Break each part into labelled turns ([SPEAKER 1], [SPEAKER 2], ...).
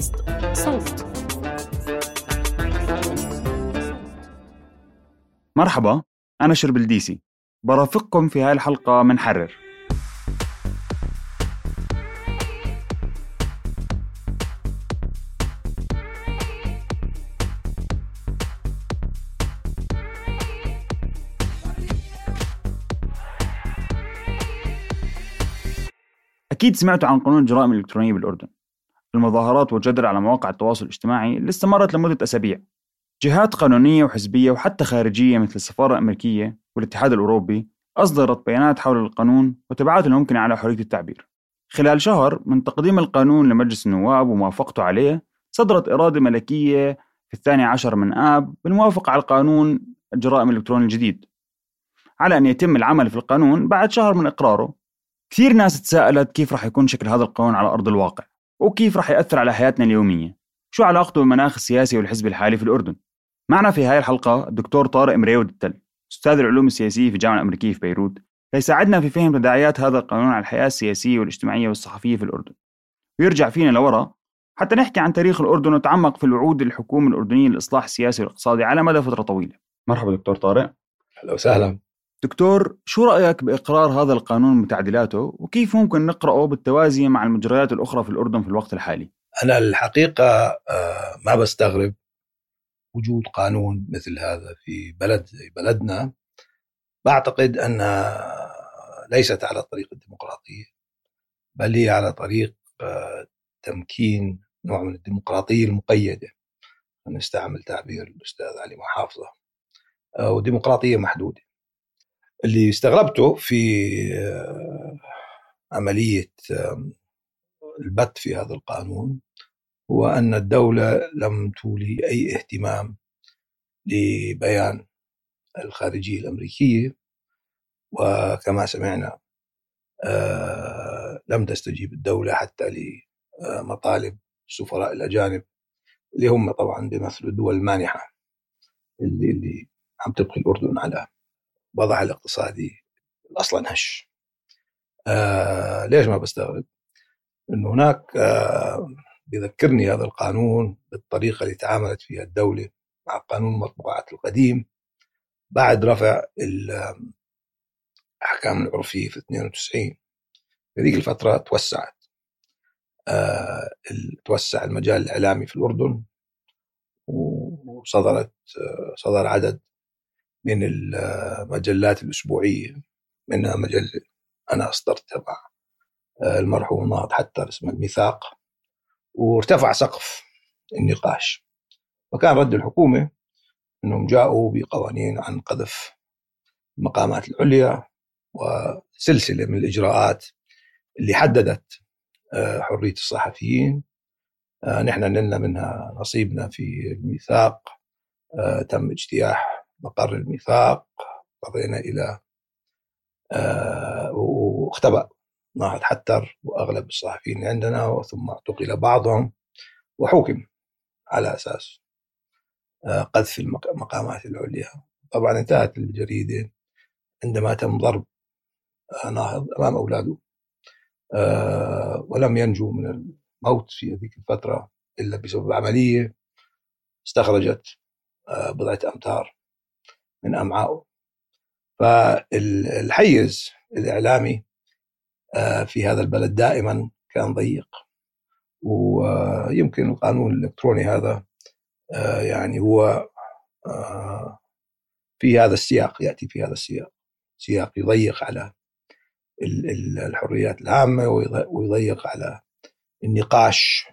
[SPEAKER 1] بودكاست صوت.
[SPEAKER 2] مرحبا أنا شربلديسي برافقكم في هاي الحلقة من حرر. أكيد سمعتوا عن قانون الجرائم الإلكترونية بالأردن. المظاهرات والجدل على مواقع التواصل الاجتماعي اللي استمرت لمدة أسابيع. جهات قانونية وحزبية وحتى خارجية مثل السفارة الأمريكية والاتحاد الأوروبي أصدرت بيانات حول القانون وتبعاته الممكنة على حرية التعبير. خلال شهر من تقديم القانون لمجلس النواب وموافقته عليه صدرت إرادة ملكية في الثاني عشر من آب بالموافقة على القانون الجرائم الإلكتروني الجديد. على أن يتم العمل في القانون بعد شهر من إقراره كثير ناس تساءلت كيف رح يكون شكل هذا القانون على أرض الواقع. وكيف رح يأثر على حياتنا اليومية؟ شو علاقته بالمناخ السياسي والحزب الحالي في الأردن؟ معنا في هاي الحلقة الدكتور طارق مريود التل أستاذ العلوم السياسية في الجامعة الأمريكية في بيروت ليساعدنا في فهم تداعيات هذا القانون على الحياة السياسية والاجتماعية والصحفية في الأردن. ويرجع فينا لورا حتى نحكي عن تاريخ الأردن ونتعمق في الوعود الحكومة الأردنية للإصلاح السياسي والاقتصادي على مدى فترة طويلة. مرحبا دكتور طارق.
[SPEAKER 3] أهلا وسهلا.
[SPEAKER 2] دكتور شو رأيك بإقرار هذا القانون وتعديلاته وكيف ممكن نقرأه بالتوازي مع المجريات الأخرى في الأردن في الوقت الحالي؟
[SPEAKER 3] أنا الحقيقة آه، ما بستغرب وجود قانون مثل هذا في بلد زي بلدنا. بعتقد انها ليست على طريق الديمقراطيه بل هي على طريق آه، تمكين نوع من الديمقراطية المقيدة. نستعمل تعبير الأستاذ علي محافظة. آه، وديمقراطية محدودة. اللي استغربته في آه، عملية آم، البت في هذا القانون هو أن الدولة لم تولي أي اهتمام لبيان الخارجية الأمريكية وكما سمعنا آه، لم تستجيب الدولة حتى لمطالب السفراء الأجانب اللي هم طبعا بيمثلوا الدول المانحة اللي, اللي عم تبقي الأردن على وضعها الاقتصادي أصلا هش. آه، ليش ما بستغرب؟ إنه هناك آه، بيذكرني هذا القانون بالطريقة اللي تعاملت فيها الدولة مع قانون المطبوعات القديم بعد رفع الأحكام العرفية في 92 في ذيك الفترة توسعت. آه، توسع المجال الإعلامي في الأردن وصدرت آه، صدر عدد من المجلات الأسبوعية منها مجلة أنا اصدرتها مع المرحوم ناض حتى اسمه الميثاق وارتفع سقف النقاش. وكان رد الحكومة أنهم جاءوا بقوانين عن قذف المقامات العليا وسلسلة من الإجراءات اللي حددت آه، حرية الصحفيين. آه، نحن نلنا منها نصيبنا في الميثاق آه، تم اجتياح مقر الميثاق قضينا إلى آه، واختبأ ناهض حتر وأغلب الصحفيين عندنا ثم اعتقل بعضهم وحكم على أساس آه، قذف المق- المقامات العليا. طبعا انتهت الجريدة عندما تم ضرب آه، ناهض أمام أولاده ولم ينجو من الموت في هذيك الفترة إلا بسبب عملية استخرجت بضعة أمتار. من امعائه فالحيز الإعلامي آه، في هذا البلد دائما كان ضيق. ويمكن القانون الإلكتروني هذا آه، يعني هو آه، في هذا السياق يأتي في هذا السياق. سياق يضيق على الحريات العامة ويضيق على النقاش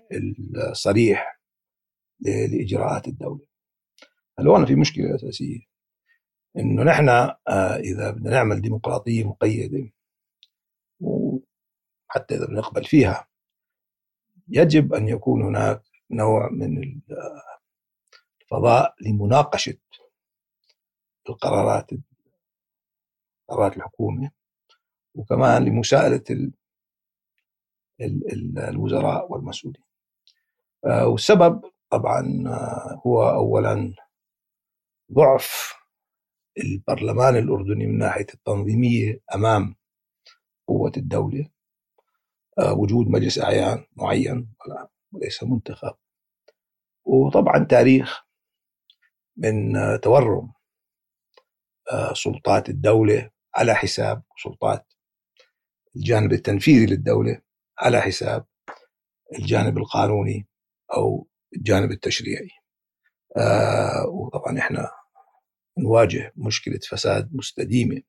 [SPEAKER 3] الصريح لإجراءات الدولة. هل هنا في مشكلة أساسية؟ إنه نحن إذا بدنا نعمل ديمقراطية مقيدة وحتى إذا بنقبل فيها يجب أن يكون هناك نوع من الفضاء لمناقشة القرارات قرارات الحكومة وكمان لمساءلة الوزراء والمسؤولين. آه، والسبب طبعا آه، هو أولا ضعف البرلمان الأردني من ناحية التنظيمية أمام قوة الدولة آه، وجود مجلس أعيان معين وليس منتخب. وطبعا تاريخ من آه، تورم آه، سلطات الدولة على حساب سلطات الجانب التنفيذي للدولة على حساب الجانب القانوني أو الجانب التشريعي. وطبعا إحنا نواجه مشكلة فساد مستديمة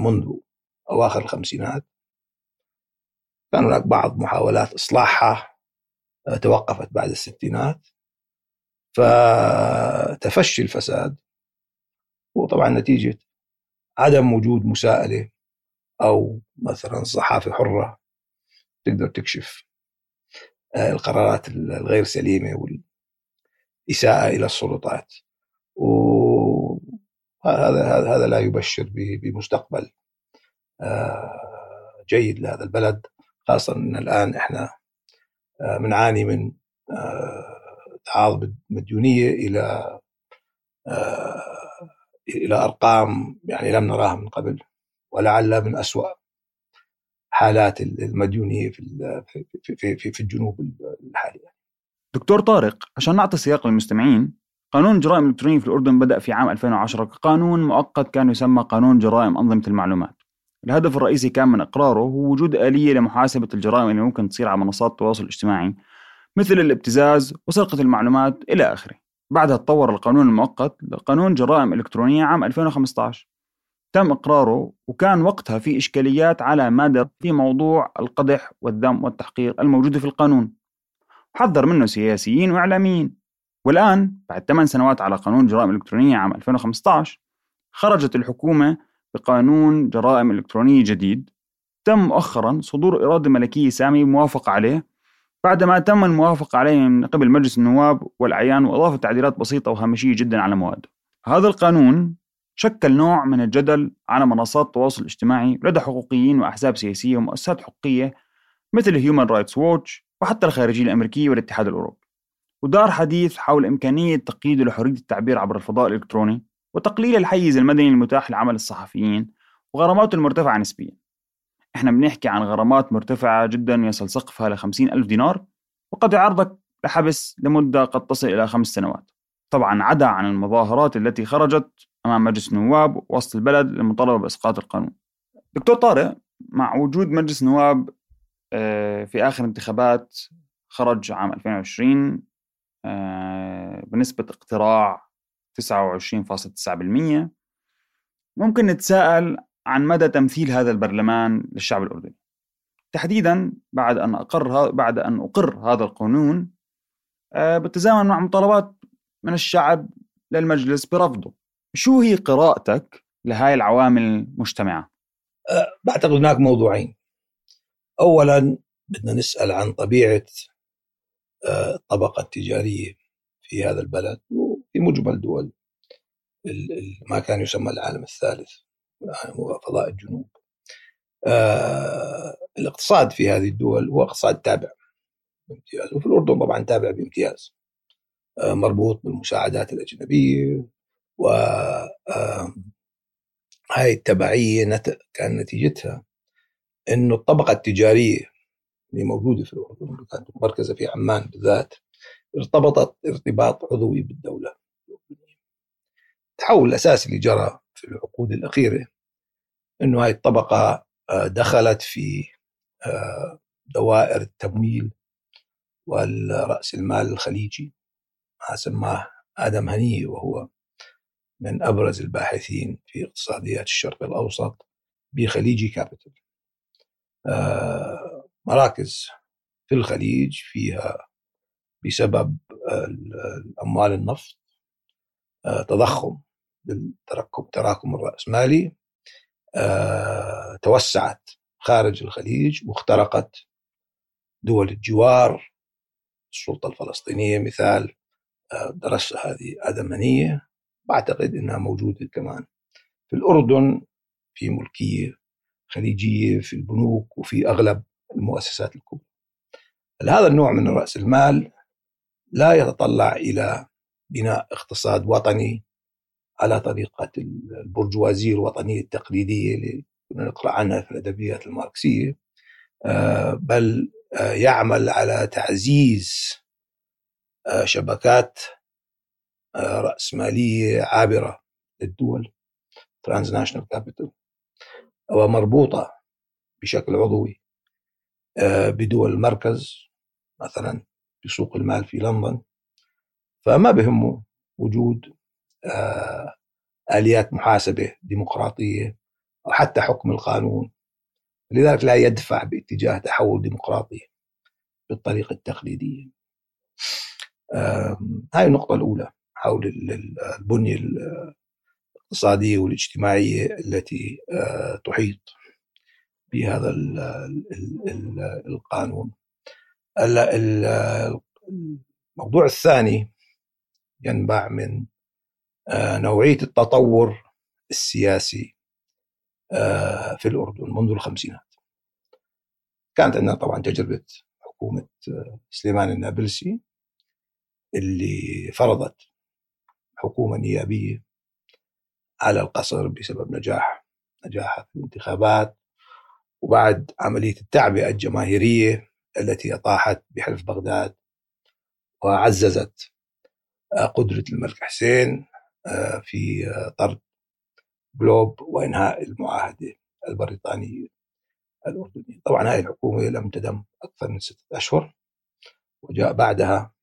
[SPEAKER 3] منذ أواخر الخمسينات. كان هناك بعض محاولات إصلاحها آه، توقفت بعد الستينات. فتفشي الفساد وطبعا نتيجة عدم وجود مساءلة أو مثلا صحافة حرة تقدر تكشف آه، القرارات الغير سليمة والإساءة إلى السلطات. وهذا هذا لا يبشر بمستقبل. آه، جيد لهذا البلد خاصة أن الآن إحنا بنعاني آه، من آه، تعاظم المديونية إلى إلى أرقام يعني لم نراها من قبل ولعل من أسوأ حالات المديونية في في في, في الجنوب الحالي
[SPEAKER 2] دكتور طارق عشان نعطي سياق للمستمعين قانون الجرائم الإلكترونية في الأردن بدأ في عام 2010 كقانون مؤقت كان يسمى قانون جرائم أنظمة المعلومات. الهدف الرئيسي كان من إقراره هو وجود آلية لمحاسبة الجرائم اللي ممكن تصير على منصات التواصل الاجتماعي مثل الابتزاز وسرقة المعلومات إلى آخره. بعدها تطور القانون المؤقت لقانون جرائم إلكترونية عام 2015 تم إقراره وكان وقتها في إشكاليات على مدى في موضوع القدح والذم والتحقير الموجودة في القانون. حذر منه سياسيين وإعلاميين. والآن بعد 8 سنوات على قانون جرائم إلكترونية عام 2015 خرجت الحكومة بقانون جرائم إلكترونية جديد. تم مؤخرا صدور إرادة ملكية سامية موافقة عليه. بعدما تم الموافقة عليه من قبل مجلس النواب والأعيان وإضافة تعديلات بسيطة وهامشية جدا على مواده هذا القانون شكل نوع من الجدل على منصات التواصل الاجتماعي لدى حقوقيين وأحزاب سياسية ومؤسسات حقوقية مثل هيومن رايتس ووتش وحتى الخارجية الأمريكية والاتحاد الأوروبي. ودار حديث حول إمكانية تقييد لحرية التعبير عبر الفضاء الإلكتروني وتقليل الحيز المدني المتاح لعمل الصحفيين وغراماته المرتفعة نسبيا. إحنا بنحكي عن غرامات مرتفعة جدا يصل سقفها ل ألف دينار وقد يعرضك لحبس لمدة قد تصل إلى خمس سنوات. طبعا عدا عن المظاهرات التي خرجت أمام مجلس النواب وسط البلد للمطالبة بإسقاط القانون. دكتور طارق مع وجود مجلس النواب آه، في آخر انتخابات خرج عام 2020 آه، بنسبة اقتراع 29.9% ممكن نتساءل عن مدى تمثيل هذا البرلمان للشعب الأردني. تحديدا بعد أن أقر بعد أن أقر هذا القانون آه، بالتزامن مع مطالبات من الشعب للمجلس برفضه. شو هي قراءتك لهاي العوامل المجتمعة؟
[SPEAKER 3] أه بعتقد هناك موضوعين. أولا بدنا نسأل عن طبيعة الطبقة التجارية في هذا البلد في مجمل دول ما كان يسمى العالم الثالث هو فضاء الجنوب آه الاقتصاد في هذه الدول هو اقتصاد تابع بامتياز وفي الأردن طبعا تابع بامتياز آه مربوط بالمساعدات الأجنبية و آه هاي التبعية. كان نتيجتها إنه الطبقة التجارية اللي موجودة في الأردن اللي كانت مركزة في عمان بالذات ارتبطت ارتباط عضوي بالدولة التحول الأساسي اللي جرى في العقود الأخيرة أنه هاي الطبقة آه، دخلت في آه، دوائر التمويل والرأس المال الخليجي ما سماه آدم هنيه وهو من أبرز الباحثين في اقتصاديات الشرق الأوسط بخليجي كابيتال. آه، مراكز في الخليج فيها بسبب الأموال النفط آه، تضخم بالتراكم تراكم الرأسمالي آه، توسعت خارج الخليج واخترقت دول الجوار السلطة الفلسطينية مثال درسها هذه آدمانية بعتقد أنها موجودة كمان في الأردن في ملكية خليجية في البنوك وفي أغلب المؤسسات الكبرى. هذا النوع من رأس المال لا يتطلع إلى بناء اقتصاد وطني على طريقة البرجوازية الوطنية التقليدية اللي نقرأ عنها في الأدبيات الماركسية آه، بل آه، يعمل على تعزيز آه، شبكات رأسمالية عابرة للدول transnational capital ومربوطة بشكل عضوي بدول المركز مثلا بسوق المال في لندن. فما بهمه وجود آه، آليات محاسبة ديمقراطية أو حتى حكم القانون. لذلك لا يدفع باتجاه تحول ديمقراطي بالطريقة التقليدية. هاي النقطة الأولى حول البنية الاقتصادية والاجتماعية التي آه، تحيط. بهذا القانون. الموضوع الثاني ينبع من آه، نوعية التطور السياسي آه، في الأردن منذ الخمسينات. كانت عندنا طبعا تجربة حكومة سليمان النابلسي اللي فرضت حكومة نيابية على القصر بسبب نجاح نجاحها في الانتخابات. وبعد عملية التعبئة الجماهيرية التي أطاحت بحلف بغداد وعززت آه، قدرة الملك حسين آه، في آه، طرد جلوب وإنهاء المعاهدة البريطانية الأردنية. طبعا هذه الحكومة لم تدم أكثر من ستة أشهر وجاء بعدها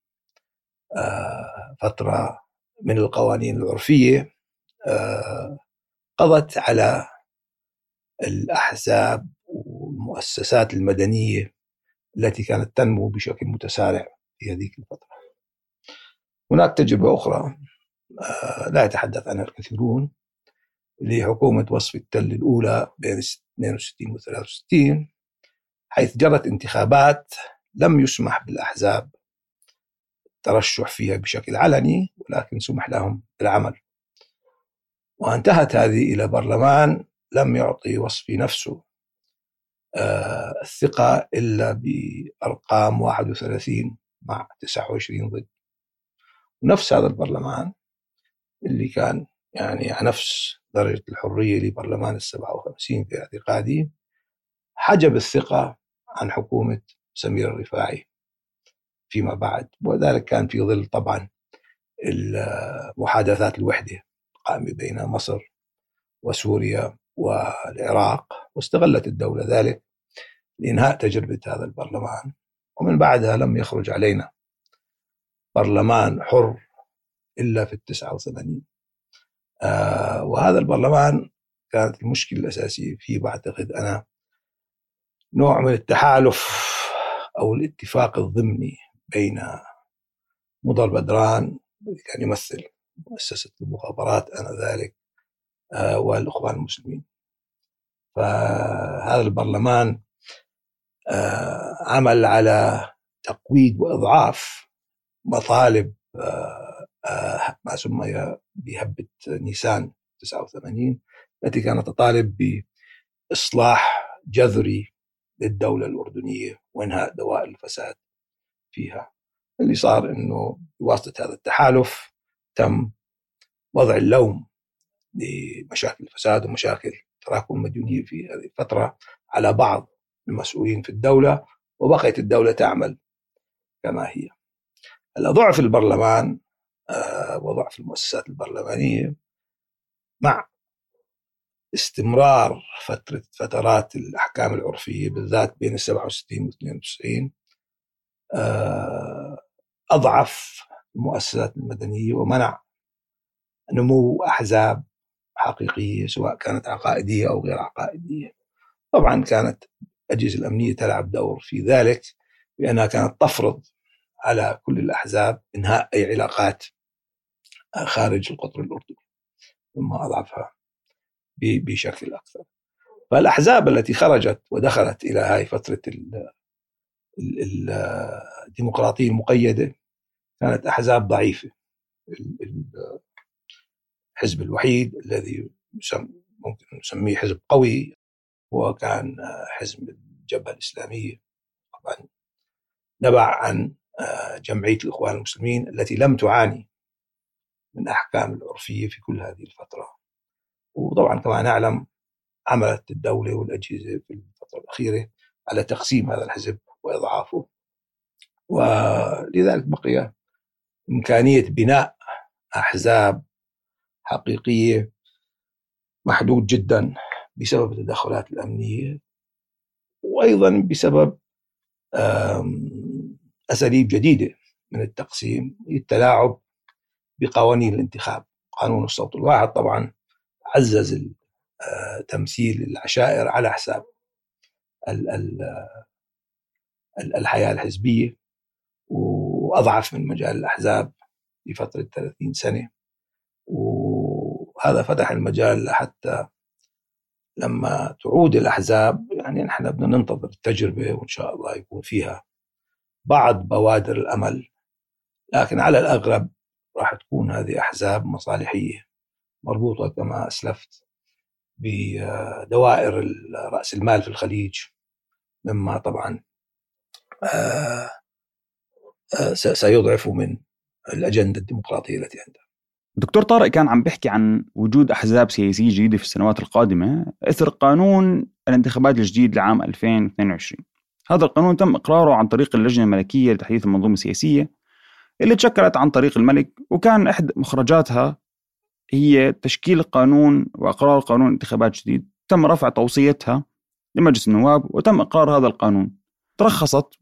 [SPEAKER 3] فترة من القوانين العرفية قضت على الأحزاب والمؤسسات المدنية التي كانت تنمو بشكل متسارع في هذه الفترة. هناك تجربة أخرى آه، لا يتحدث عنها الكثيرون لحكومة وصف التل الأولى بين 62 و 63 حيث جرت انتخابات لم يسمح بالأحزاب الترشح فيها بشكل علني ولكن سمح لهم بالعمل. وانتهت هذه إلى برلمان لم يعطي وصفي نفسه. الثقة إلا بأرقام 31 مع 29 ضد. ونفس هذا البرلمان اللي كان يعني على نفس درجة الحرية لبرلمان ال 57 في اعتقادي حجب الثقة عن حكومة سمير الرفاعي فيما بعد. وذلك كان في ظل طبعا محادثات الوحدة القائمة بين مصر وسوريا والعراق واستغلت الدولة ذلك لإنهاء تجربة هذا البرلمان. ومن بعدها لم يخرج علينا برلمان حر إلا في التسعة وثمانين. آه وهذا البرلمان كانت المشكلة الأساسية فيه بعتقد أنا نوع من التحالف أو الاتفاق الضمني بين مضر بدران كان يمثل مؤسسة المخابرات آنذاك آه، والإخوان المسلمين. فهذا البرلمان آه، عمل على تقويض وإضعاف مطالب آه، ما سمي بهبة نيسان 89 التي كانت تطالب بإصلاح جذري للدولة الأردنية وإنهاء دوائر الفساد فيها. اللي صار إنه بواسطة هذا التحالف تم وضع اللوم لمشاكل الفساد ومشاكل تراكم المديونيه في هذه الفترة على بعض المسؤولين في الدولة وبقيت الدولة تعمل كما هي. ضعف البرلمان آه، وضعف المؤسسات البرلمانية مع استمرار فترة فترات الأحكام العرفية بالذات بين ال 67 و 92 أضعف المؤسسات المدنية ومنع نمو أحزاب حقيقية سواء كانت عقائدية أو غير عقائدية. طبعا كانت الأجهزة الأمنية تلعب دور في ذلك بأنها كانت تفرض على كل الأحزاب إنهاء أي علاقات خارج القطر الأردني ثم أضعفها بشكل أكثر. فالأحزاب التي خرجت ودخلت إلى هاي فترة الديمقراطية المقيدة كانت أحزاب ضعيفة. الحزب الوحيد الذي ممكن نسميه حزب قوي هو كان حزب الجبهة الإسلامية. طبعا نبع عن جمعية الإخوان المسلمين التي لم تعاني من أحكام العرفية في كل هذه الفترة. وطبعا كما نعلم عملت الدولة والأجهزة في الفترة الأخيرة على تقسيم هذا الحزب وإضعافه. ولذلك بقي إمكانية بناء أحزاب حقيقية محدود جدا بسبب التدخلات الأمنية وأيضا بسبب أساليب جديدة من التقسيم التلاعب بقوانين الانتخاب. قانون الصوت الواحد طبعا عزز تمثيل العشائر على حساب الحياة الحزبية وأضعف من مجال الأحزاب لفترة 30 سنة. وهذا فتح المجال حتى لما تعود الأحزاب يعني نحن بدنا ننتظر التجربة وإن شاء الله يكون فيها بعض بوادر الأمل. لكن على الأغلب راح تكون هذه أحزاب مصالحية مربوطة كما أسلفت بدوائر رأس المال في الخليج مما طبعا آه، آه، سيضعف من الأجندة الديمقراطية التي عنده
[SPEAKER 2] دكتور طارق كان عم بيحكي عن وجود أحزاب سياسية جديدة في السنوات القادمة إثر قانون الانتخابات الجديد لعام 2022 هذا القانون تم إقراره عن طريق اللجنة الملكية لتحديث المنظومة السياسية اللي تشكلت عن طريق الملك وكان إحدى مخرجاتها هي تشكيل قانون وإقرار قانون انتخابات جديد. تم رفع توصيتها لمجلس النواب وتم إقرار هذا القانون. ترخصت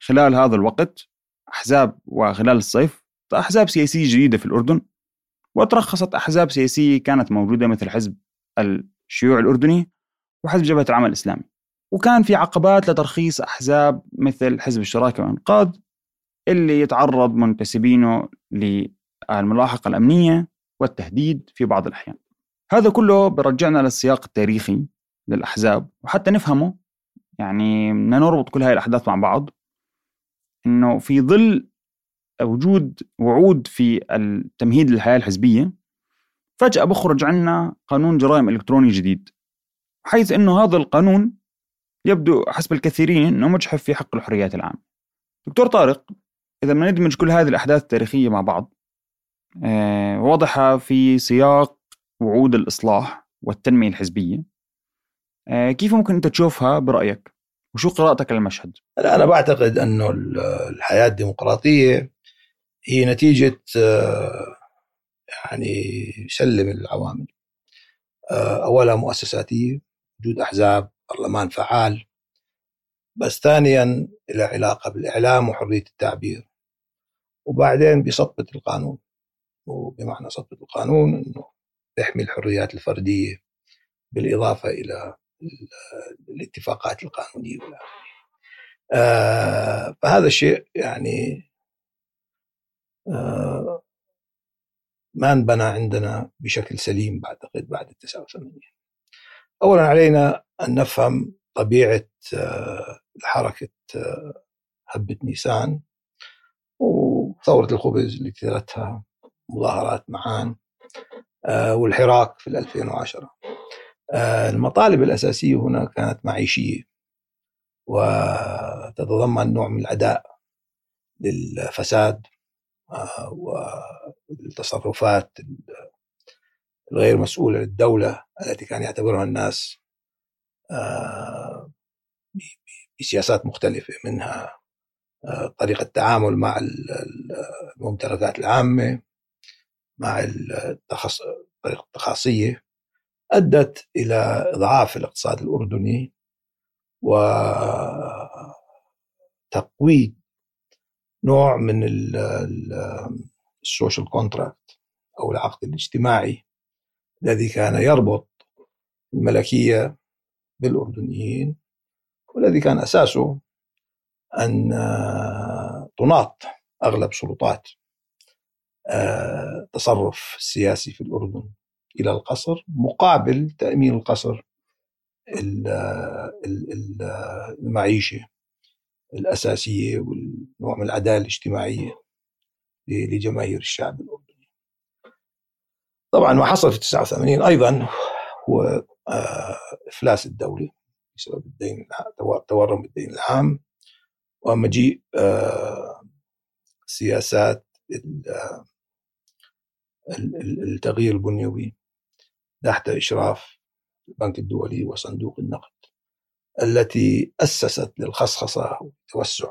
[SPEAKER 2] خلال هذا الوقت أحزاب وخلال الصيف أحزاب سياسية جديدة في الأردن. وترخصت أحزاب سياسية كانت موجودة مثل حزب الشيوع الأردني وحزب جبهة العمل الإسلامي. وكان في عقبات لترخيص أحزاب مثل حزب الشراكة والإنقاذ اللي يتعرض منتسبينه للملاحقة الأمنية والتهديد في بعض الأحيان. هذا كله برجعنا للسياق التاريخي للأحزاب. وحتى نفهمه يعني بدنا نربط كل هاي الأحداث مع بعض إنه في ظل وجود وعود في التمهيد للحياة الحزبية فجأة بخرج عنا قانون جرائم إلكتروني جديد حيث أنه هذا القانون يبدو حسب الكثيرين أنه مجحف في حق الحريات العامة دكتور طارق إذا ما ندمج كل هذه الأحداث التاريخية مع بعض واضحة في سياق وعود الإصلاح والتنمية الحزبية آه، كيف ممكن أنت تشوفها برأيك؟ وشو قراءتك للمشهد؟
[SPEAKER 3] أنا بعتقد أنه الحياة الديمقراطية هي نتيجة آه، يعني سلم العوامل. أولا مؤسساتية وجود أحزاب برلمان فعال. بس ثانيا له علاقة بالإعلام وحرية التعبير. وبعدين بسطبة القانون. وبمعنى سطبة القانون أنه يحمي الحريات الفردية بالإضافة إلى الاتفاقات القانونية. آه فهذا الشيء يعني آه ما انبنى عندنا بشكل سليم بعتقد بعد ال 89 اولا علينا أن نفهم طبيعة آه حركة آه هبة نيسان وثورة الخبز اللي تلتها مظاهرات معان آه والحراك في 2010 آه المطالب الأساسية هنا كانت معيشية وتتضمن نوع من العداء للفساد. آه، والتصرفات الغير مسؤولة للدولة التي كان يعتبرها الناس آه، بسياسات مختلفة منها آه، طريقة التعامل مع الممتلكات العامة مع طريقة التخاصية أدت إلى إضعاف الاقتصاد الأردني وتقويض نوع من ال social contract أو العقد الاجتماعي الذي كان يربط الملكية بالأردنيين والذي كان أساسه أن تناط أغلب سلطات التصرف السياسي في الأردن إلى القصر مقابل تأمين القصر المعيشة. الأساسية والنوع من العدالة الاجتماعية لجماهير الشعب الأردني. طبعا ما حصل في 89 أيضا هو آه، إفلاس الدولة بسبب الدين تورم الدين العام. ومجيء آه، سياسات التغيير البنيوي تحت إشراف البنك الدولي وصندوق النقد. التي أسست للخصخصة وتوسع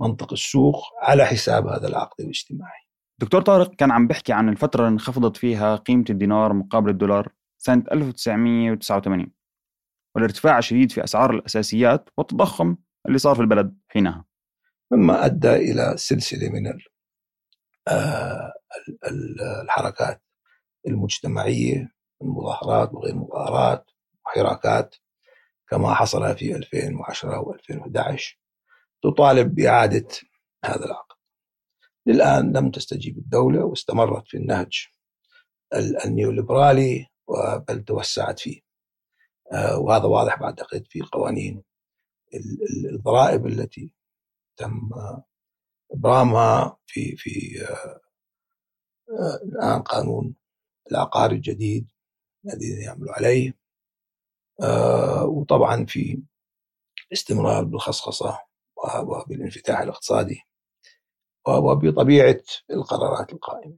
[SPEAKER 3] منطق السوق على حساب هذا العقد الاجتماعي.
[SPEAKER 2] دكتور طارق كان عم بيحكي عن الفترة اللي انخفضت فيها قيمة الدينار مقابل الدولار سنة 1989 والارتفاع الشديد في أسعار الأساسيات والتضخم اللي صار في البلد حينها.
[SPEAKER 3] مما أدى إلى سلسلة من آه، الحركات المجتمعية المظاهرات وغير مظاهرات وحراكات كما حصل في 2010 و2011 تطالب بإعادة هذا العقد. للآن لم تستجيب الدولة واستمرت في النهج النيوليبرالي بل توسعت فيه. آه، وهذا واضح بعتقد في قوانين الضرائب التي تم إبرامها في في آه، آه، الآن قانون العقار الجديد الذي يعمل عليه. وطبعا في استمرار بالخصخصة وبالانفتاح الاقتصادي وبطبيعة القرارات القائمة.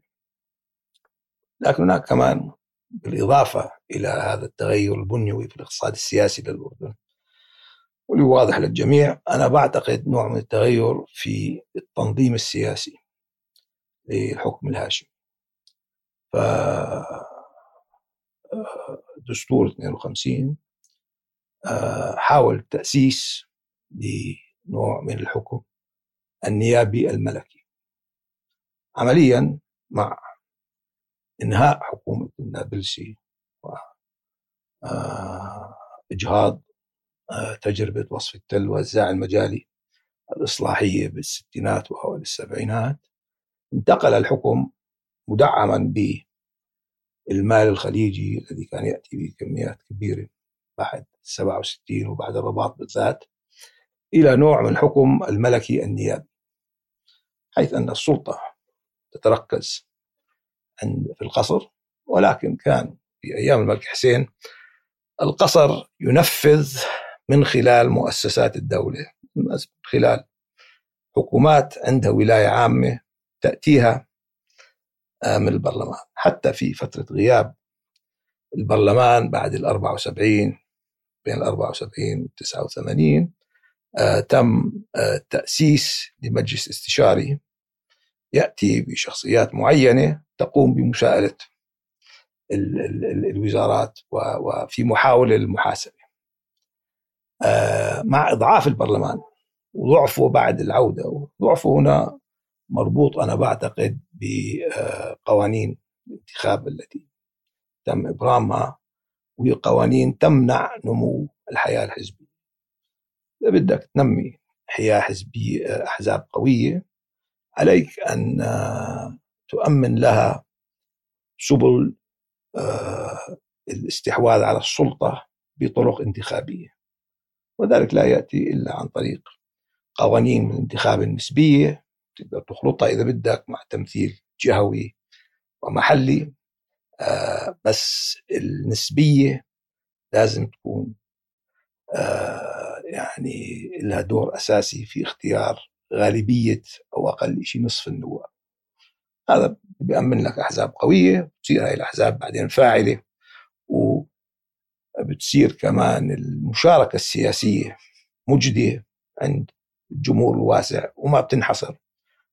[SPEAKER 3] لكن هناك كمان بالإضافة إلى هذا التغير البنيوي في الاقتصاد السياسي للأردن واللي واضح للجميع أنا بعتقد نوع من التغير في التنظيم السياسي للحكم الهاشمي. ف دستور 52 حاول تأسيس لنوع من الحكم النيابي الملكي. عمليا مع إنهاء حكومة النابلسي واجهاض آه، تجربة وصف التل والزاع المجالي الإصلاحية بالستينات واوائل السبعينات. انتقل الحكم مدعما بالمال الخليجي الذي كان يأتي بكميات كبيرة. بعد 67 وبعد الرباط بالذات إلى نوع من الحكم الملكي النيابي حيث أن السلطة تتركز في القصر ولكن كان في أيام الملك حسين القصر ينفذ من خلال مؤسسات الدولة من خلال حكومات عندها ولاية عامة تأتيها آه، من البرلمان. حتى في فترة غياب البرلمان بعد ال 74 بين ال 74 وال 89 آه تم آه تأسيس لمجلس استشاري يأتي بشخصيات معينة تقوم بمساءلة الوزارات وفي محاولة للمحاسبة آه مع إضعاف البرلمان وضعفه بعد العودة وضعفه هنا مربوط أنا بعتقد بقوانين الانتخاب التي تم إبرامها وهي قوانين تمنع نمو الحياة الحزبية. إذا بدك تنمي حياة حزبية أحزاب قوية عليك أن تؤمن لها سبل آه، الاستحواذ على السلطة بطرق انتخابية. وذلك لا يأتي إلا عن طريق قوانين من الانتخاب النسبية تقدر تخلطها إذا بدك مع تمثيل جهوي ومحلي. آه، بس النسبية لازم تكون آه، يعني لها دور أساسي في اختيار غالبية أو أقل شيء نصف النواب. هذا بيأمن لك أحزاب قوية بتصير هاي الأحزاب بعدين فاعلة وبتصير كمان المشاركة السياسية مجدية عند الجمهور الواسع وما بتنحصر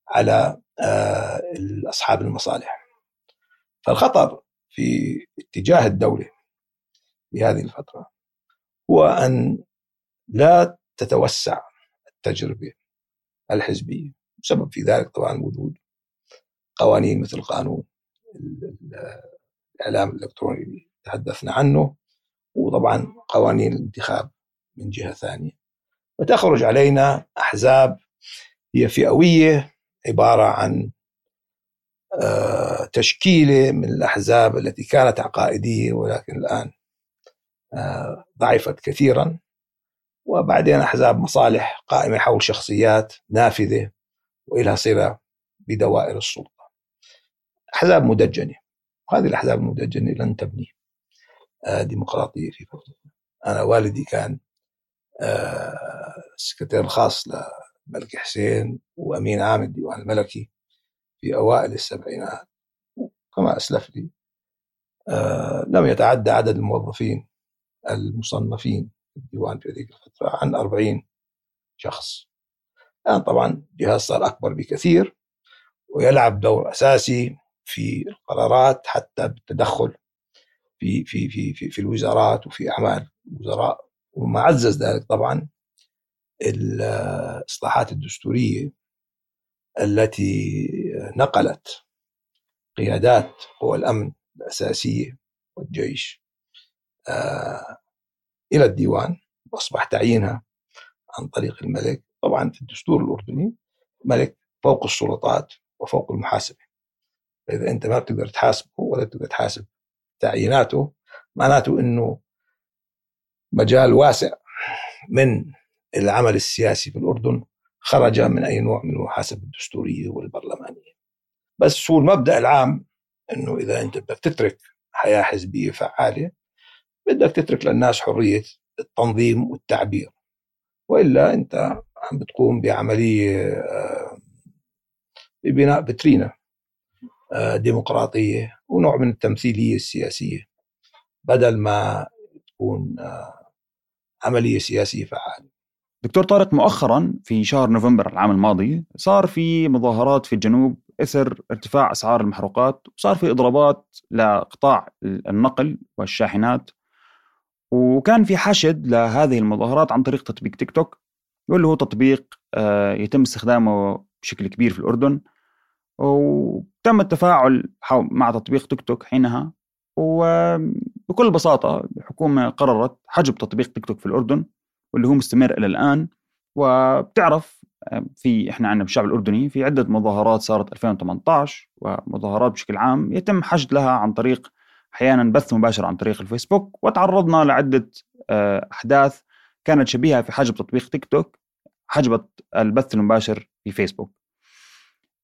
[SPEAKER 3] على آه، أصحاب المصالح. فالخطر في اتجاه الدولة في هذه الفترة هو أن لا تتوسع التجربة الحزبية بسبب في ذلك طبعا وجود قوانين مثل قانون الإعلام الإلكتروني اللي تحدثنا عنه وطبعا قوانين الانتخاب من جهة ثانية. فتخرج علينا أحزاب هي فئوية عبارة عن آه، تشكيلة من الأحزاب التي كانت عقائدية ولكن الآن آه، ضعفت كثيرا. وبعدين أحزاب مصالح قائمة حول شخصيات نافذة وإلها صلة بدوائر السلطة. أحزاب مدجنة. وهذه الأحزاب المدجنة لن تبني آه، ديمقراطية في فلسطين أنا والدي كان السكرتير الخاص للملك حسين وأمين عام الديوان الملكي. في أوائل السبعينات كما أسلف لي. آه لم يتعدى عدد الموظفين المصنفين في الديوان في ذيك الفترة عن 40 شخص. الآن طبعا الجهاز صار أكبر بكثير ويلعب دور أساسي في القرارات حتى بالتدخل في في في في, في الوزارات وفي أعمال الوزراء. وما عزز ذلك طبعا الإصلاحات الدستورية التي نقلت قيادات قوى الأمن الأساسية والجيش آه، إلى الديوان واصبح تعيينها عن طريق الملك طبعا في الدستور الأردني الملك فوق السلطات وفوق المحاسبة. فإذا أنت ما بتقدر تحاسبه ولا بتقدر تحاسب تعييناته معناته إنه مجال واسع من العمل السياسي في الأردن خرج من أي نوع من المحاسبة الدستورية والبرلمانية. بس هو المبدأ العام؟ أنه إذا أنت بدك تترك حياة حزبية فعالة بدك تترك للناس حرية التنظيم والتعبير. وإلا أنت عم بتقوم بعملية آه، ببناء بترينا آه، ديمقراطية ونوع من التمثيلية السياسية. بدل ما تكون آه، عملية سياسية فعالة.
[SPEAKER 2] دكتور طارق مؤخرا في شهر نوفمبر العام الماضي صار في مظاهرات في الجنوب إثر ارتفاع أسعار المحروقات وصار في إضرابات لقطاع النقل والشاحنات. وكان في حشد لهذه المظاهرات عن طريق تطبيق تيك توك واللي هو تطبيق آه، يتم استخدامه بشكل كبير في الأردن. وتم التفاعل مع تطبيق تيك توك حينها. وبكل بساطة الحكومة قررت حجب تطبيق تيك توك في الأردن. واللي هو مستمر إلى الآن وبتعرف آه، في إحنا عندنا بالشعب الأردني في عدة مظاهرات صارت 2018 ومظاهرات بشكل عام يتم حشد لها عن طريق أحيانا بث مباشر عن طريق الفيسبوك وتعرضنا لعدة آه، أحداث كانت شبيهة في حجب تطبيق تيك توك حجبت البث المباشر في فيسبوك.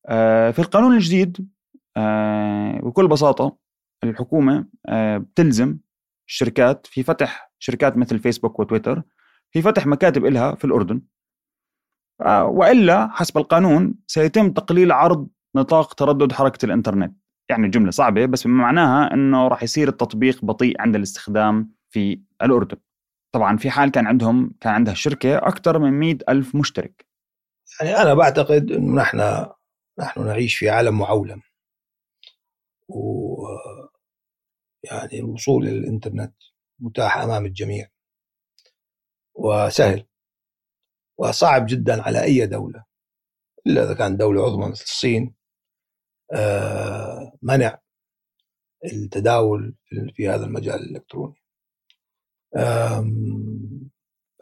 [SPEAKER 2] آه، في القانون الجديد بكل بساطة الحكومة بتلزم الشركات في فتح شركات مثل فيسبوك وتويتر في فتح مكاتب إلها في الأردن. آه، وإلا حسب القانون سيتم تقليل عرض نطاق تردد حركة الإنترنت. يعني جملة صعبة بس بما معناها أنه راح يصير التطبيق بطيء عند الاستخدام في الأردن. طبعا في حال كان عندهم كان عندها الشركة أكثر من مئة ألف مشترك.
[SPEAKER 3] يعني أنا بعتقد أنه نحن نحن نعيش في عالم معولم. و يعني الوصول إلى الإنترنت متاح أمام الجميع. وسهل. وصعب جدا على أي دولة إلا إذا كانت دولة عظمى مثل الصين آه، منع التداول في هذا المجال الإلكتروني.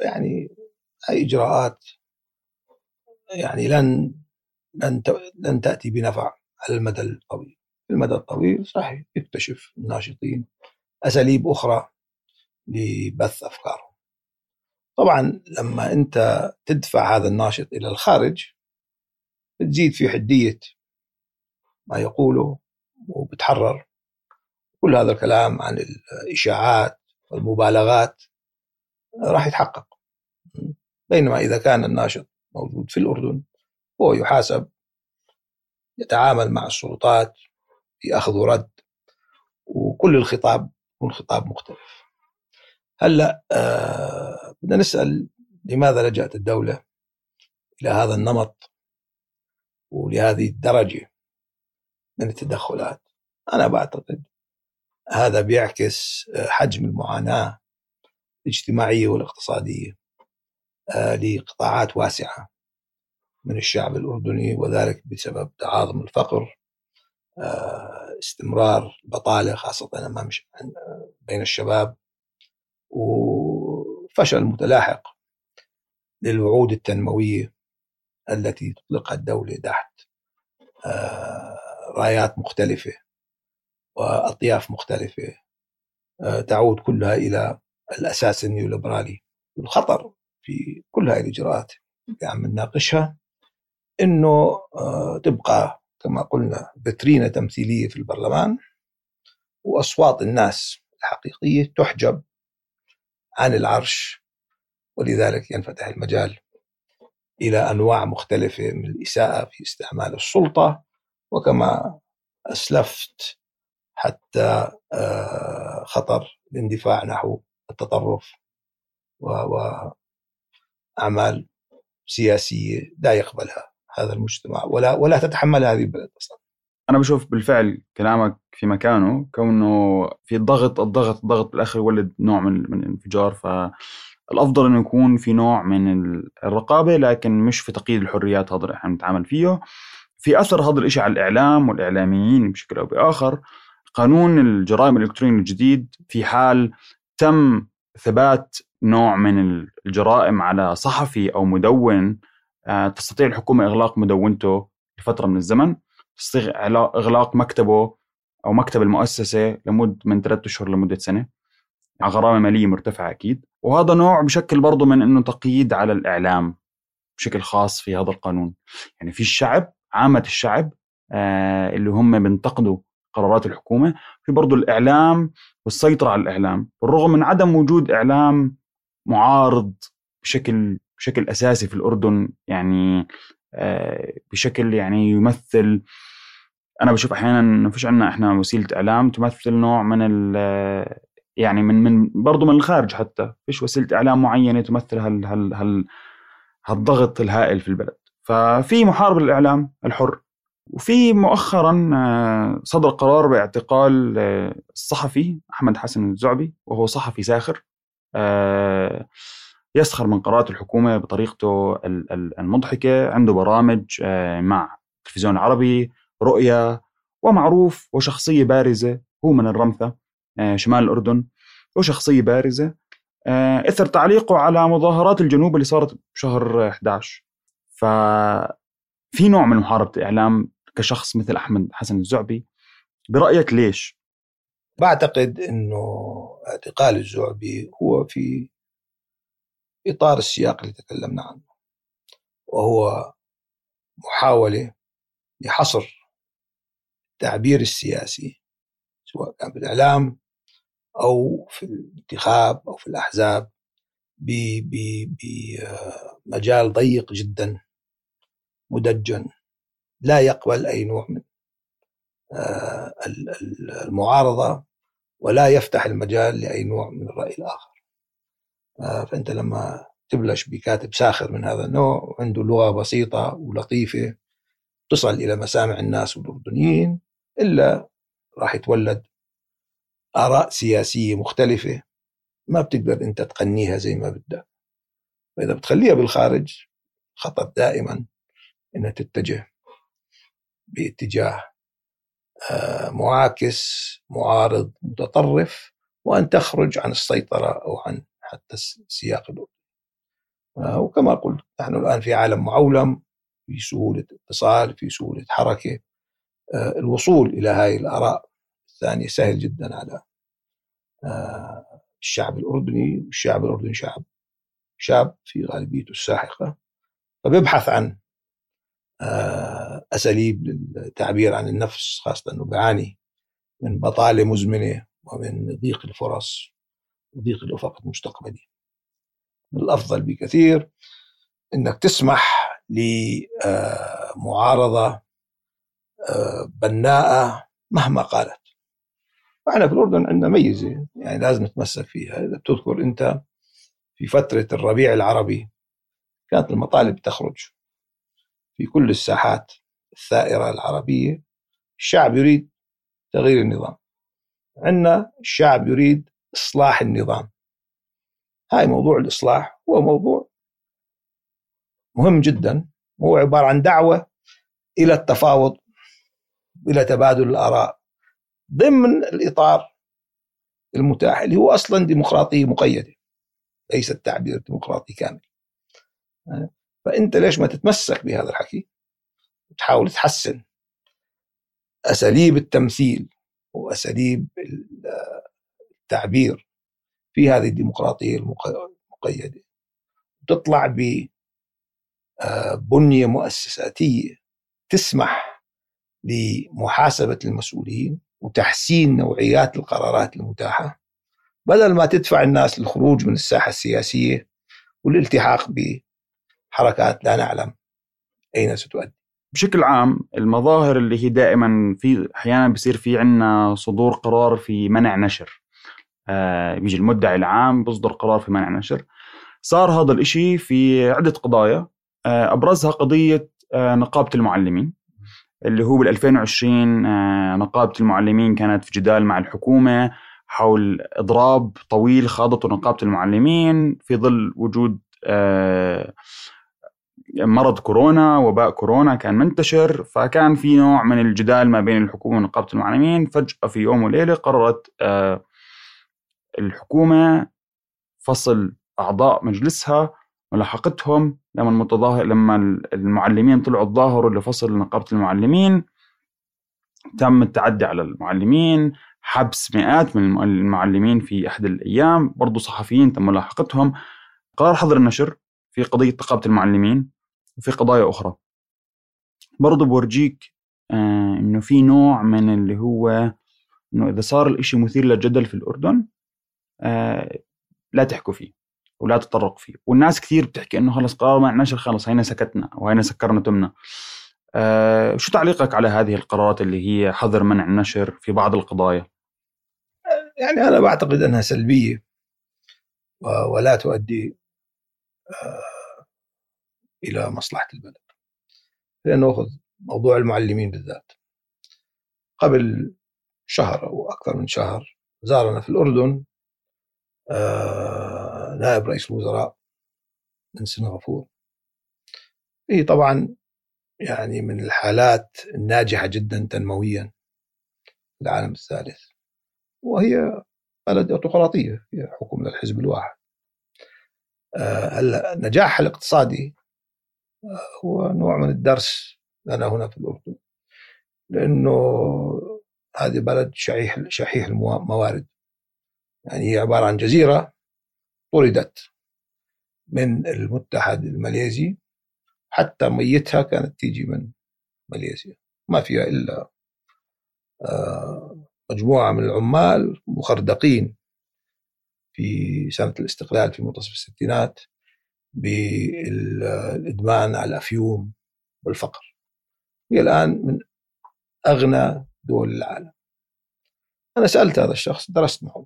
[SPEAKER 3] يعني هاي إجراءات يعني لن لن لن تأتي بنفع على المدى الطويل. في المدى الطويل صحيح يكتشف الناشطين أساليب أخرى لبث أفكارهم. طبعا لما أنت تدفع هذا الناشط إلى الخارج بتزيد في حدية ما يقوله وبتحرر كل هذا الكلام عن الإشاعات والمبالغات راح يتحقق. بينما إذا كان الناشط موجود في الأردن هو يحاسب يتعامل مع السلطات في اخذ ورد وكل الخطاب يكون خطاب مختلف. هلا آه بدنا نسأل لماذا لجأت الدولة إلى هذا النمط ولهذه الدرجة من التدخلات؟ أنا بعتقد هذا بيعكس حجم المعاناة الاجتماعية والاقتصادية لقطاعات واسعة من الشعب الأردني وذلك بسبب تعاظم الفقر استمرار البطالة خاصة أمام بين الشباب. وفشل متلاحق للوعود التنموية التي تطلقها الدولة تحت آه، رايات مختلفة وأطياف مختلفة آه، تعود كلها إلى الأساس النيوليبرالي والخطر في كل هذه الإجراءات اللي عم نناقشها إنه آه، تبقى كما قلنا فيترينة تمثيلية في البرلمان وأصوات الناس الحقيقية تحجب عن العرش ولذلك ينفتح المجال إلى أنواع مختلفة من الإساءة في استعمال السلطة وكما أسلفت حتى آه، خطر الاندفاع نحو التطرف وأعمال سياسية لا يقبلها هذا المجتمع ولا ولا تتحمل هذه البلد أصلا.
[SPEAKER 2] أنا بشوف بالفعل كلامك في مكانه كونه في ضغط الضغط الضغط بالآخر يولد نوع من من الانفجار. ف الافضل إنه يكون في نوع من الرقابة لكن مش في تقييد الحريات هذا اللي إحنا بنتعامل فيه. في أثر هذا الشيء على الإعلام والإعلاميين بشكل أو بآخر. قانون الجرائم الإلكترونية الجديد في حال تم ثبات نوع من الجرائم على صحفي أو مدون آه، تستطيع الحكومة إغلاق مدونته لفترة من الزمن. تستطيع إغلاق مكتبه أو مكتب المؤسسة لمده من ثلاثة أشهر لمدة سنة. غرامة مالية مرتفعة أكيد. وهذا نوع بشكل برضه من إنه تقييد على الإعلام بشكل خاص في هذا القانون. يعني في الشعب عامة الشعب آه اللي هم بينتقدوا قرارات الحكومة في برضه الإعلام والسيطرة على الإعلام. بالرغم من عدم وجود إعلام معارض بشكل بشكل أساسي في الأردن يعني بشكل يعني يمثل أنا بشوف أحيانا ما فيش عندنا إحنا وسيلة إعلام تمثل نوع من يعني من من برضه من الخارج حتى فيش وسيلة إعلام معينة تمثل هال هال هال هالضغط الهائل في البلد. ففي محاربه للإعلام الحر وفي مؤخرا آه، صدر قرار باعتقال آه، الصحفي أحمد حسن الزعبي وهو صحفي ساخر. آه، يسخر من قرارات الحكومة بطريقته المضحكة عنده برامج مع التلفزيون العربي رؤيا ومعروف وشخصية بارزة هو من الرمثة آه، شمال الأردن وشخصية بارزة آه، إثر تعليقه على مظاهرات الجنوب اللي صارت بشهر 11 ففي نوع من محاربة الإعلام كشخص مثل أحمد حسن الزعبي برأيك ليش؟
[SPEAKER 3] بعتقد أنه اعتقال الزعبي هو في إطار السياق اللي تكلمنا عنه وهو محاولة لحصر التعبير السياسي سواء كان في الإعلام أو في الانتخاب أو في الأحزاب بمجال ضيق جدا مدجن لا يقبل أي نوع من آه، المعارضة ولا يفتح المجال لأي نوع من الرأي الآخر. آه، فأنت لما تبلش بكاتب ساخر من هذا النوع وعنده لغة بسيطة ولطيفة تصل إلى مسامع الناس والاردنيين إلا راح يتولد آراء سياسية مختلفة ما بتقدر أنت تقنيها زي ما بدك فإذا بتخليها بالخارج خطر دائما أنها تتجه باتجاه آه، معاكس معارض متطرف وأن تخرج عن السيطرة أو عن حتى السياق الأردني آه، وكما قلت نحن الآن في عالم معولم في سهولة اتصال في سهولة حركة. آه، الوصول إلى هذه الآراء الثانية سهل جدا على آه، الشعب الأردني. والشعب الأردني شعب شاب في غالبيته الساحقة فبيبحث عن أساليب للتعبير عن النفس خاصة أنه بيعاني من بطالة مزمنة ومن ضيق الفرص. وضيق الأفق المستقبلي من الأفضل بكثير أنك تسمح لمعارضة آه، بناءة مهما قالت. فاحنا في الأردن عندنا ميزة يعني لازم نتمسك فيها. إذا بتذكر أنت في فترة الربيع العربي كانت المطالب تخرج في كل الساحات الثائرة العربية. الشعب يريد تغيير النظام. عندنا الشعب يريد إصلاح النظام. هاي موضوع الإصلاح هو موضوع مهم جدا. هو عبارة عن دعوة إلى التفاوض إلى تبادل الآراء ضمن الإطار المتاح اللي هو أصلا ديمقراطية مقيدة ليس التعبير ديمقراطي كامل. فأنت ليش ما تتمسك بهذا الحكي؟ وتحاول تحسن أساليب التمثيل وأساليب التعبير في هذه الديمقراطية المقيدة. تطلع ببنية مؤسساتية تسمح لمحاسبة المسؤولين وتحسين نوعيات القرارات المتاحة. بدل ما تدفع الناس للخروج من الساحة السياسية والالتحاق بحركات لا نعلم أين ستؤدي.
[SPEAKER 2] بشكل عام المظاهر اللي هي دائما في أحيانا بصير في عندنا صدور قرار في منع نشر. آه بيجي المدعي العام بصدر قرار في منع نشر. صار هذا الإشي في عدة قضايا. آه أبرزها قضية آه نقابة المعلمين اللي هو بال 2020 آه نقابة المعلمين كانت في جدال مع الحكومة حول إضراب طويل خاضته نقابة المعلمين في ظل وجود آه مرض كورونا وباء كورونا كان منتشر. فكان في نوع من الجدال ما بين الحكومة ونقابة المعلمين. فجأة في يوم وليلة قررت آه الحكومة فصل أعضاء مجلسها ملاحقتهم لما المتظاهر لما المعلمين طلعوا تظاهروا لفصل نقابة المعلمين. تم التعدي على المعلمين حبس مئات من المعلمين في أحد الأيام. برضو صحفيين تم ملاحقتهم. قرار حظر النشر في قضية نقابة المعلمين وفي قضايا أخرى. برضو بورجيك آه إنه في نوع من اللي هو إنه إذا صار الإشي مثير للجدل في الأردن لا تحكوا فيه ولا تطرق فيه. والناس كثير بتحكي إنه خلص قرار منع نشر خلص هينا سكتنا وهينا سكرنا تمنا آه شو تعليقك على هذه القرارات اللي هي حظر منع النشر في بعض القضايا؟
[SPEAKER 3] يعني أنا بعتقد أنها سلبية ولا تؤدي إلى مصلحة البلد. لأنه نأخذ موضوع المعلمين بالذات. قبل شهر أو أكثر من شهر زارنا في الأردن نائب رئيس الوزراء من سنغافورة هي طبعا يعني من الحالات الناجحة جدا تنمويا في العالم الثالث وهي بلد أوتقراطية هي حكم للحزب الواحد. هلا نجاحها الاقتصادي هو نوع من الدرس لنا هنا في الأردن لأنه هذه بلد شحيح شحيح الموارد يعني هي عبارة عن جزيرة طردت من المتحد الماليزي حتى ميتها كانت تيجي من ماليزيا. ما فيها إلا مجموعة من العمال مخردقين في سنة الاستقلال في منتصف الستينات بالإدمان على الأفيوم والفقر. هي الآن من أغنى دول العالم. أنا سألت هذا الشخص درست معه.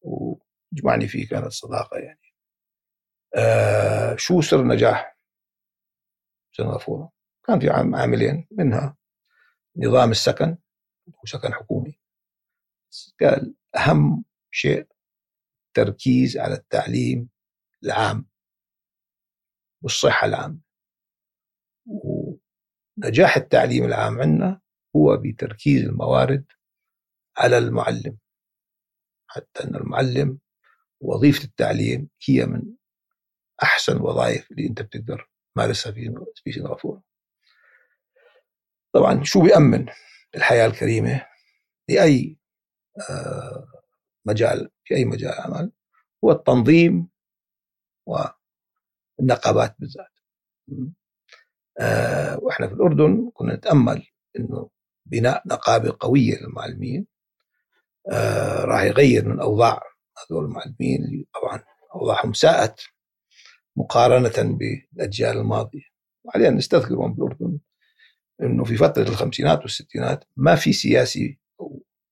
[SPEAKER 3] وجمعني فيه كانت صداقة يعني. آه شو سر نجاح سنغافورة كان في عاملين منها نظام السكن وسكن حكومي. قال أهم شيء التركيز على التعليم العام والصحة العامة. ونجاح التعليم العام عندنا هو بتركيز الموارد على المعلم. حتى أن المعلم وظيفة التعليم هي من أحسن الوظائف اللي أنت بتقدر تمارسها في في سنغافورة. طبعا شو بيأمن الحياة الكريمة؟ لأي مجال في أي مجال عمل هو التنظيم والنقابات بالذات. آه وإحنا في الأردن كنا نتأمل أنه بناء نقابة قوية للمعلمين. آه راح يغير من أوضاع هذول المعلمين اللي طبعا أوضاعهم ساءت مقارنة بالأجيال الماضية. وعلينا نستذكر بالأردن أنه في فترة الخمسينات والستينات ما في سياسي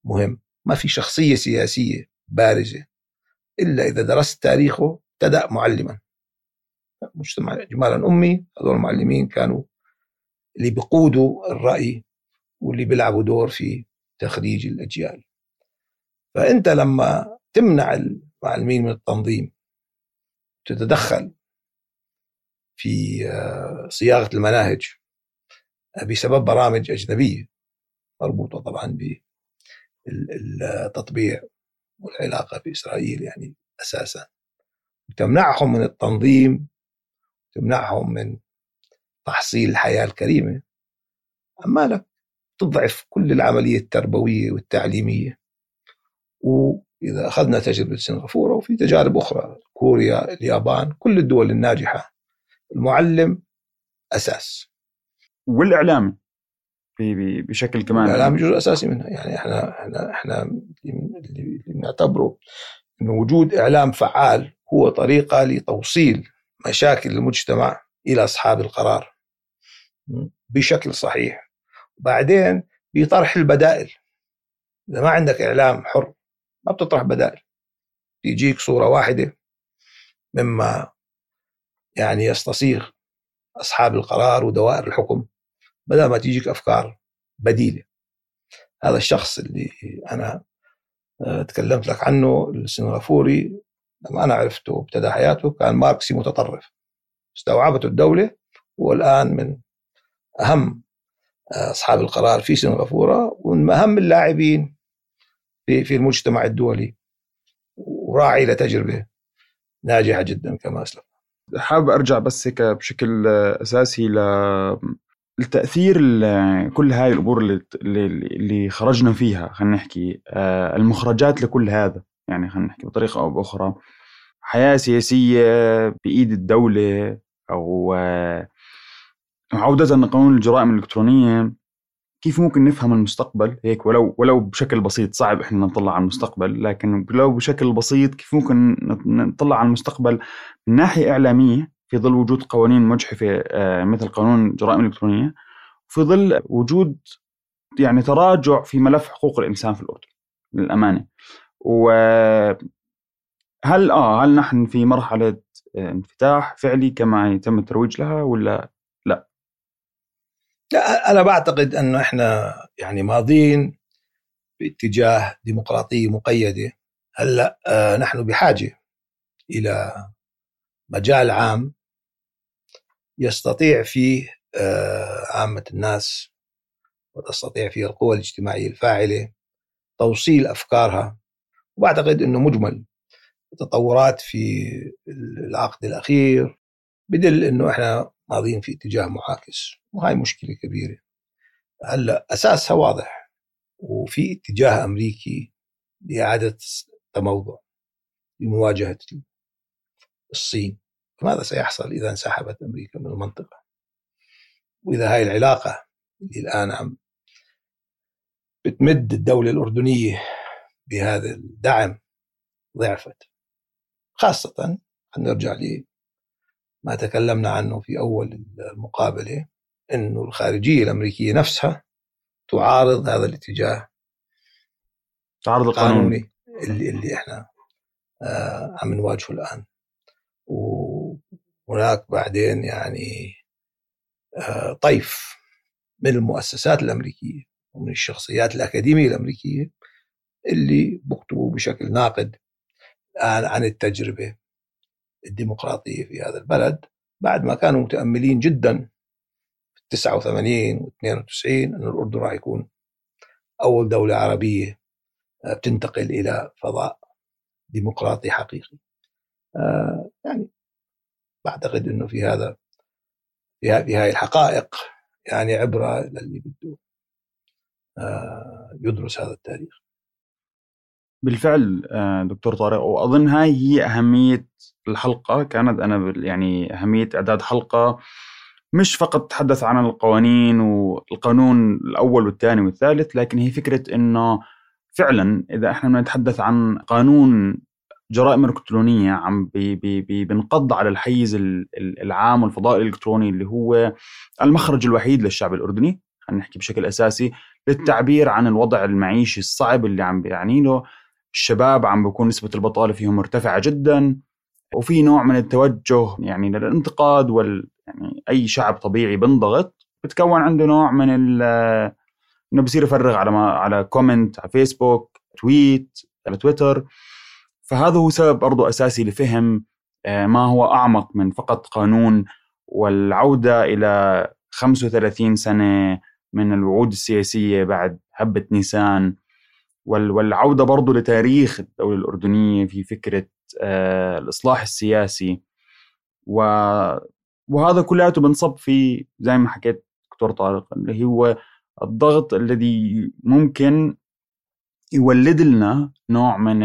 [SPEAKER 3] مهم ما في شخصية سياسية بارزة إلا إذا درست تاريخه ابتدأ معلما. مجتمع إجمالا أمي هذول المعلمين كانوا اللي بيقودوا الرأي واللي بيلعبوا دور في تخريج الأجيال. فأنت لما تمنع المعلمين من التنظيم تتدخل في آه، صياغة المناهج بسبب برامج أجنبية مربوطة طبعا بالتطبيع والعلاقة بإسرائيل يعني أساسا. تمنعهم من التنظيم تمنعهم من تحصيل الحياة الكريمة. عمالك تضعف كل العملية التربوية والتعليمية. وإذا أخذنا تجربة سنغافورة وفي تجارب أخرى كوريا اليابان كل الدول الناجحة المعلم أساس.
[SPEAKER 2] والاعلامي بشكل كمان؟
[SPEAKER 3] الإعلام جزء أساسي منها يعني إحنا إحنا إحنا اللي نعتبره إنه وجود إعلام فعال هو طريقة لتوصيل مشاكل المجتمع إلى أصحاب القرار. بشكل صحيح. بعدين بطرح البدائل. إذا ما عندك إعلام حر ما بتطرح بدائل. تيجيك صورة واحدة مما يعني يستصيغ أصحاب القرار ودوائر الحكم بدل ما تيجيك أفكار بديلة. هذا الشخص اللي أنا آه، تكلمت لك عنه السنغافوري لما أنا عرفته وابتدى حياته كان ماركسي متطرف. استوعبته الدولة والآن من أهم آه، أصحاب القرار في سنغافوره ومن أهم اللاعبين في في المجتمع الدولي وراعي لتجربة ناجحة جدا كما اسلف
[SPEAKER 2] حابب أرجع بس هيك بشكل أساسي ل التاثير كل هاي الأمور اللي اللي خرجنا فيها خلينا نحكي آه، المخرجات لكل هذا. يعني خلينا نحكي بطريقة أو بأخرى حياة سياسية بإيد الدولة أو آه، عودة لقانون الجرائم الإلكترونية. كيف ممكن نفهم المستقبل هيك ولو ولو بشكل بسيط صعب إحنا نطلع على المستقبل لكن لو بشكل بسيط كيف ممكن نطلع على المستقبل من ناحية إعلامية في ظل وجود قوانين مجحفة آه، مثل قانون الجرائم الالكترونيه وفي ظل وجود يعني تراجع في ملف حقوق الإنسان في الأردن للأمانة و هل آه هل نحن في مرحلة آه، انفتاح فعلي كما يتم الترويج لها ولا لا؟
[SPEAKER 3] لا أنا بعتقد انه إحنا يعني ماضيين باتجاه ديمقراطية مقيدة. هلأ آه نحن بحاجة إلى مجال عام يستطيع فيه آه عامة الناس وتستطيع فيه القوى الاجتماعية الفاعلة توصيل أفكارها. وبعتقد إنه مجمل. التطورات في العقد الأخير بدل إنه إحنا ماضيين في اتجاه معاكس وهاي مشكلة كبيرة. هلأ أساسها واضح وفي اتجاه أمريكي لإعادة تموضع لمواجهة الصين. ماذا سيحصل إذا انسحبت أمريكا من المنطقة؟ وإذا هاي العلاقة اللي الآن عم بتمد الدولة الأردنية بهذا الدعم ضعفت خاصة نرجع ما تكلمنا عنه في أول المقابلة أنه الخارجية الأمريكية نفسها تعارض هذا الاتجاه
[SPEAKER 2] تعارض القانوني
[SPEAKER 3] اللي, اللي إحنا آه عم نواجهه الآن. وهناك بعدين يعني آه طيف من المؤسسات الأمريكية ومن الشخصيات الأكاديمية الأمريكية اللي بكتبوا بشكل ناقد الآن عن التجربة. الديمقراطية في هذا البلد بعد ما كانوا متأملين جدا في 89 و 92 أن الأردن راح يكون أول دولة عربية آه، بتنتقل إلى فضاء ديمقراطي حقيقي. آه، يعني بعتقد أنه في هذا في هذه الحقائق يعني عبرة للي بده آه، يدرس هذا التاريخ.
[SPEAKER 2] بالفعل دكتور طارق. وأظن هاي هي أهمية الحلقة. كانت أنا يعني أهمية إعداد حلقة. مش فقط تتحدث عن القوانين والقانون الأول والثاني والثالث لكن هي فكرة إنه فعلا إذا إحنا نتحدث عن قانون جرائم إلكترونية عم بي بي بي بنقض على الحيز العام والفضاء الإلكتروني اللي هو المخرج الوحيد للشعب الأردني خلينا نحكي بشكل أساسي للتعبير عن الوضع المعيشي الصعب اللي عم بيعني له. الشباب عم بكون نسبة البطالة فيهم مرتفعة جدا وفي نوع من التوجه يعني للانتقاد وال يعني أي شعب طبيعي بنضغط بتكون عنده نوع من إنه بصير يفرغ على ما على comment على فيسبوك tweet على تويتر فهذا هو سبب برضو أساسي لفهم آه، ما هو أعمق من فقط قانون والعودة إلى 35 سنة من الوعود السياسية بعد هبة نيسان. والعودة برضو لتاريخ الدولة الأردنية في فكرة آه، الإصلاح السياسي. وهذا كلياته بنصب في زي ما حكيت دكتور طارق اللي هو الضغط الذي ممكن يولد لنا نوع من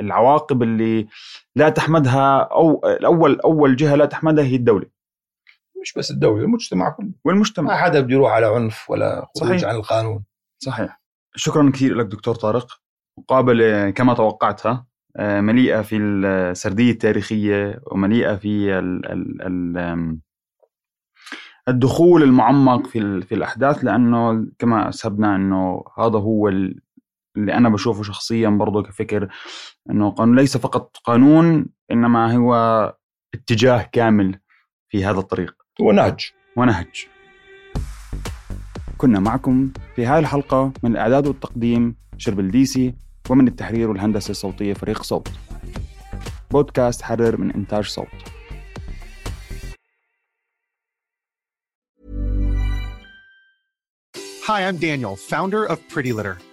[SPEAKER 2] العواقب اللي لا تحمدها أو الأول أول جهة لا تحمدها هي الدولة.
[SPEAKER 3] مش بس الدولة المجتمع كله.
[SPEAKER 2] والمجتمع.
[SPEAKER 3] ما حدا بده يروح على عنف ولا خروج. عن القانون.
[SPEAKER 2] صحيح. شكرا كثير لك دكتور طارق. مقابله كما توقعتها مليئة في السردية التاريخية ومليئة في ال ال ال الدخول المعمق في في الأحداث لأنه كما اسهبنا إنه هذا هو اللي أنا بشوفه شخصيا برضه كفكر إنه قانون ليس فقط قانون إنما هو اتجاه كامل في هذا الطريق.
[SPEAKER 3] ونهج.
[SPEAKER 2] ونهج. كنا معكم في هذه الحلقة من الإعداد والتقديم شرب ديسي ومن التحرير والهندسة الصوتية فريق صوت بودكاست حرر من إنتاج صوت
[SPEAKER 4] Hi, I'm Daniel, founder of Pretty Litter.